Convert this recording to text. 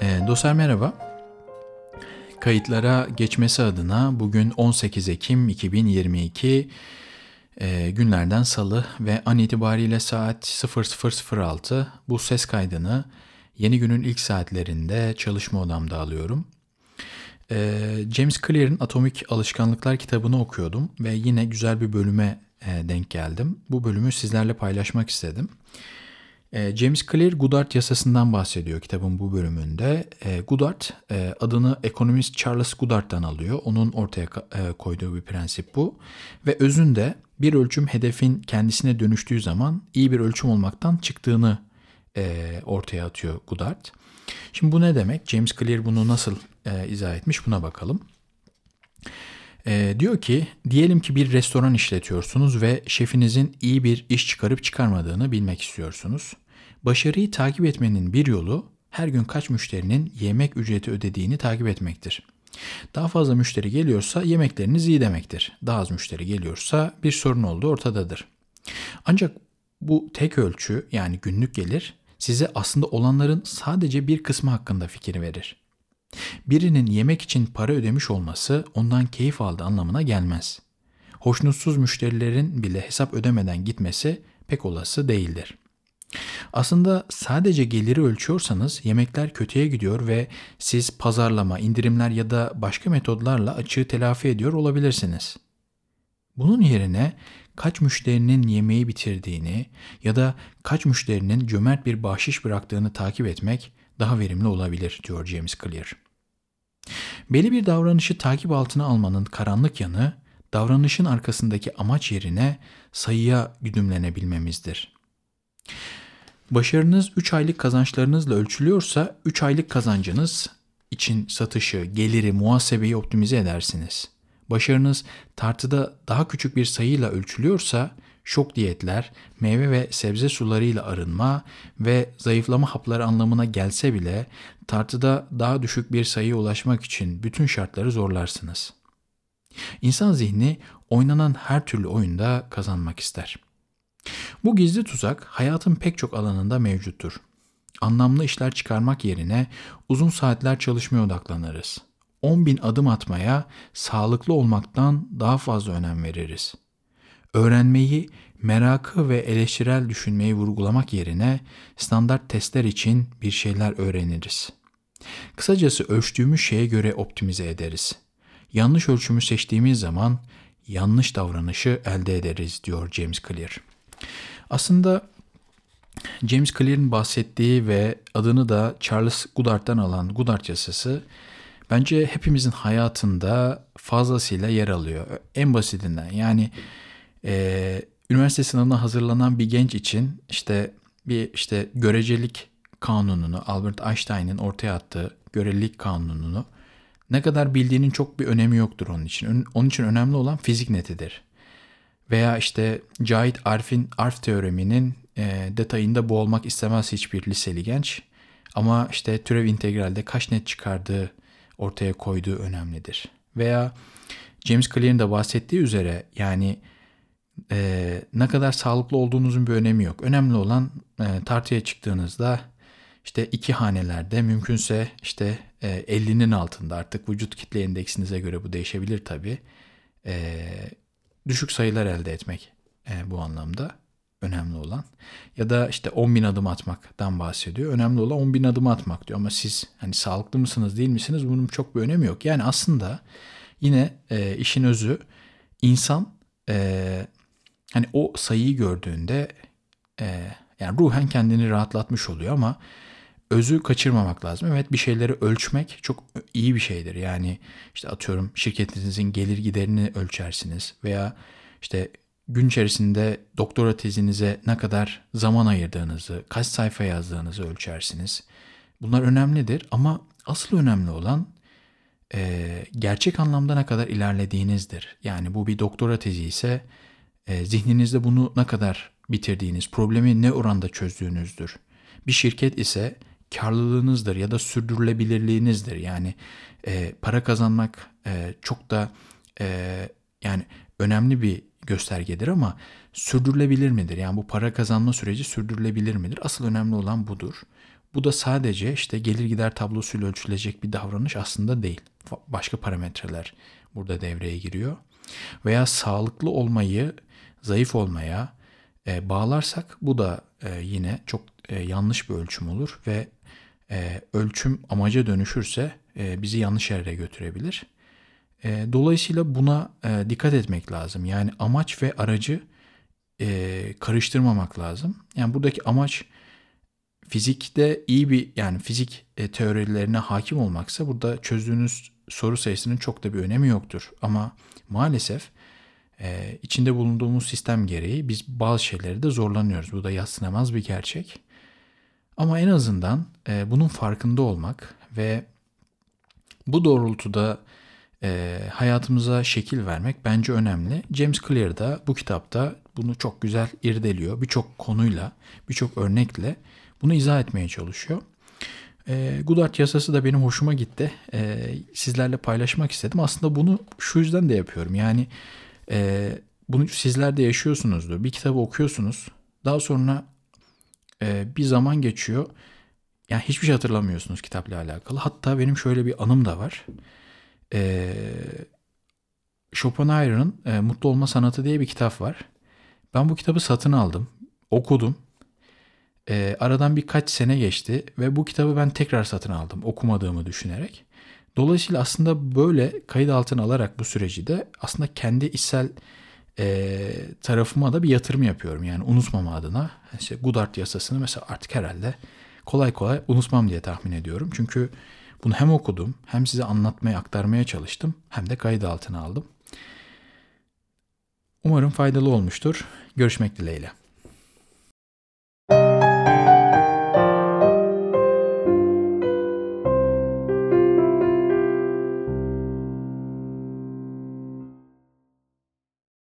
E, dostlar merhaba. Kayıtlara geçmesi adına bugün 18 Ekim 2022 e, günlerden salı ve an itibariyle saat 00.06 bu ses kaydını yeni günün ilk saatlerinde çalışma odamda alıyorum. E, James Clear'ın Atomik Alışkanlıklar kitabını okuyordum ve yine güzel bir bölüme e, denk geldim. Bu bölümü sizlerle paylaşmak istedim. E, James Clear Goodart yasasından bahsediyor kitabın bu bölümünde. E, Goodart e, adını ekonomist Charles Goodart'tan alıyor. Onun ortaya koyduğu bir prensip bu. Ve özünde bir ölçüm hedefin kendisine dönüştüğü zaman iyi bir ölçüm olmaktan çıktığını ortaya atıyor Goodart. Şimdi bu ne demek? James Clear bunu nasıl izah etmiş buna bakalım. E, diyor ki diyelim ki bir restoran işletiyorsunuz ve şefinizin iyi bir iş çıkarıp çıkarmadığını bilmek istiyorsunuz. Başarıyı takip etmenin bir yolu her gün kaç müşterinin yemek ücreti ödediğini takip etmektir. Daha fazla müşteri geliyorsa yemekleriniz iyi demektir. Daha az müşteri geliyorsa bir sorun olduğu ortadadır. Ancak bu tek ölçü yani günlük gelir size aslında olanların sadece bir kısmı hakkında fikir verir. Birinin yemek için para ödemiş olması ondan keyif aldığı anlamına gelmez. Hoşnutsuz müşterilerin bile hesap ödemeden gitmesi pek olası değildir. Aslında sadece geliri ölçüyorsanız yemekler kötüye gidiyor ve siz pazarlama, indirimler ya da başka metodlarla açığı telafi ediyor olabilirsiniz. Bunun yerine kaç müşterinin yemeği bitirdiğini ya da kaç müşterinin cömert bir bahşiş bıraktığını takip etmek daha verimli olabilir diyor James Clear. Belli bir davranışı takip altına almanın karanlık yanı davranışın arkasındaki amaç yerine sayıya güdümlenebilmemizdir. Başarınız 3 aylık kazançlarınızla ölçülüyorsa 3 aylık kazancınız için satışı, geliri, muhasebeyi optimize edersiniz. Başarınız tartıda daha küçük bir sayıyla ölçülüyorsa şok diyetler, meyve ve sebze sularıyla arınma ve zayıflama hapları anlamına gelse bile tartıda daha düşük bir sayıya ulaşmak için bütün şartları zorlarsınız. İnsan zihni oynanan her türlü oyunda kazanmak ister. Bu gizli tuzak hayatın pek çok alanında mevcuttur. Anlamlı işler çıkarmak yerine uzun saatler çalışmaya odaklanırız. 10 bin adım atmaya sağlıklı olmaktan daha fazla önem veririz. Öğrenmeyi, merakı ve eleştirel düşünmeyi vurgulamak yerine standart testler için bir şeyler öğreniriz. Kısacası ölçtüğümüz şeye göre optimize ederiz. Yanlış ölçümü seçtiğimiz zaman yanlış davranışı elde ederiz diyor James Clear. Aslında James Clear'ın bahsettiği ve adını da Charles Goodhart'tan alan Goodhart yasası bence hepimizin hayatında fazlasıyla yer alıyor. En basitinden yani e, üniversite sınavına hazırlanan bir genç için işte bir işte görecelik kanununu Albert Einstein'ın ortaya attığı görelilik kanununu ne kadar bildiğinin çok bir önemi yoktur onun için. Onun için önemli olan fizik netidir. Veya işte Cahit Arf'in Arf teoreminin e, detayında boğulmak istemez hiçbir liseli genç. Ama işte türev integralde kaç net çıkardığı ortaya koyduğu önemlidir. Veya James Clear'ın da bahsettiği üzere yani e, ne kadar sağlıklı olduğunuzun bir önemi yok. Önemli olan e, tartıya çıktığınızda işte iki hanelerde mümkünse işte e, 50'nin altında artık vücut kitle indeksinize göre bu değişebilir tabii. E, düşük sayılar elde etmek e, bu anlamda önemli olan. Ya da işte 10 bin adım atmaktan bahsediyor. Önemli olan 10 bin adım atmak diyor. Ama siz hani sağlıklı mısınız değil misiniz bunun çok bir önemi yok. Yani aslında yine e, işin özü insan e, hani o sayıyı gördüğünde e, yani ruhen kendini rahatlatmış oluyor ama özü kaçırmamak lazım. Evet bir şeyleri ölçmek çok iyi bir şeydir. Yani işte atıyorum şirketinizin gelir giderini ölçersiniz veya işte gün içerisinde doktora tezinize ne kadar zaman ayırdığınızı, kaç sayfa yazdığınızı ölçersiniz. Bunlar önemlidir ama asıl önemli olan e, gerçek anlamda ne kadar ilerlediğinizdir. Yani bu bir doktora tezi ise e, zihninizde bunu ne kadar bitirdiğiniz, problemi ne oranda çözdüğünüzdür. Bir şirket ise karlılığınızdır ya da sürdürülebilirliğinizdir. Yani e, para kazanmak e, çok da e, yani önemli bir göstergedir ama sürdürülebilir midir? Yani bu para kazanma süreci sürdürülebilir midir? Asıl önemli olan budur. Bu da sadece işte gelir gider tablosuyla ölçülecek bir davranış aslında değil. Başka parametreler burada devreye giriyor. Veya sağlıklı olmayı zayıf olmaya e, bağlarsak bu da e, yine çok e, yanlış bir ölçüm olur ve e, ölçüm amaca dönüşürse e, bizi yanlış yere götürebilir. E, dolayısıyla buna e, dikkat etmek lazım. Yani amaç ve aracı e, karıştırmamak lazım. Yani buradaki amaç fizikte iyi bir yani fizik e, teorilerine hakim olmaksa burada çözdüğünüz soru sayısının çok da bir önemi yoktur. Ama maalesef e, içinde bulunduğumuz sistem gereği biz bazı şeyleri de zorlanıyoruz. Bu da yatsınamaz bir gerçek. Ama en azından e, bunun farkında olmak ve bu doğrultuda e, hayatımıza şekil vermek bence önemli. James Clear da bu kitapta bunu çok güzel irdeliyor. Birçok konuyla, birçok örnekle bunu izah etmeye çalışıyor. E, Goodart yasası da benim hoşuma gitti. E, sizlerle paylaşmak istedim. Aslında bunu şu yüzden de yapıyorum. Yani e, bunu sizler de yaşıyorsunuzdur. Bir kitabı okuyorsunuz. Daha sonra e, bir zaman geçiyor. Yani hiçbir şey hatırlamıyorsunuz kitapla alakalı. Hatta benim şöyle bir anım da var. E, Schopenhauer'ın e, Mutlu Olma Sanatı diye bir kitap var. Ben bu kitabı satın aldım. Okudum. E, aradan birkaç sene geçti ve bu kitabı ben tekrar satın aldım okumadığımı düşünerek. Dolayısıyla aslında böyle kayıt altına alarak bu süreci de aslında kendi içsel e, tarafıma da bir yatırım yapıyorum. Yani unutmama adına. İşte Goodart yasasını mesela artık herhalde kolay kolay unutmam diye tahmin ediyorum. Çünkü bunu hem okudum hem size anlatmaya aktarmaya çalıştım hem de kayıt altına aldım. Umarım faydalı olmuştur. Görüşmek dileğiyle.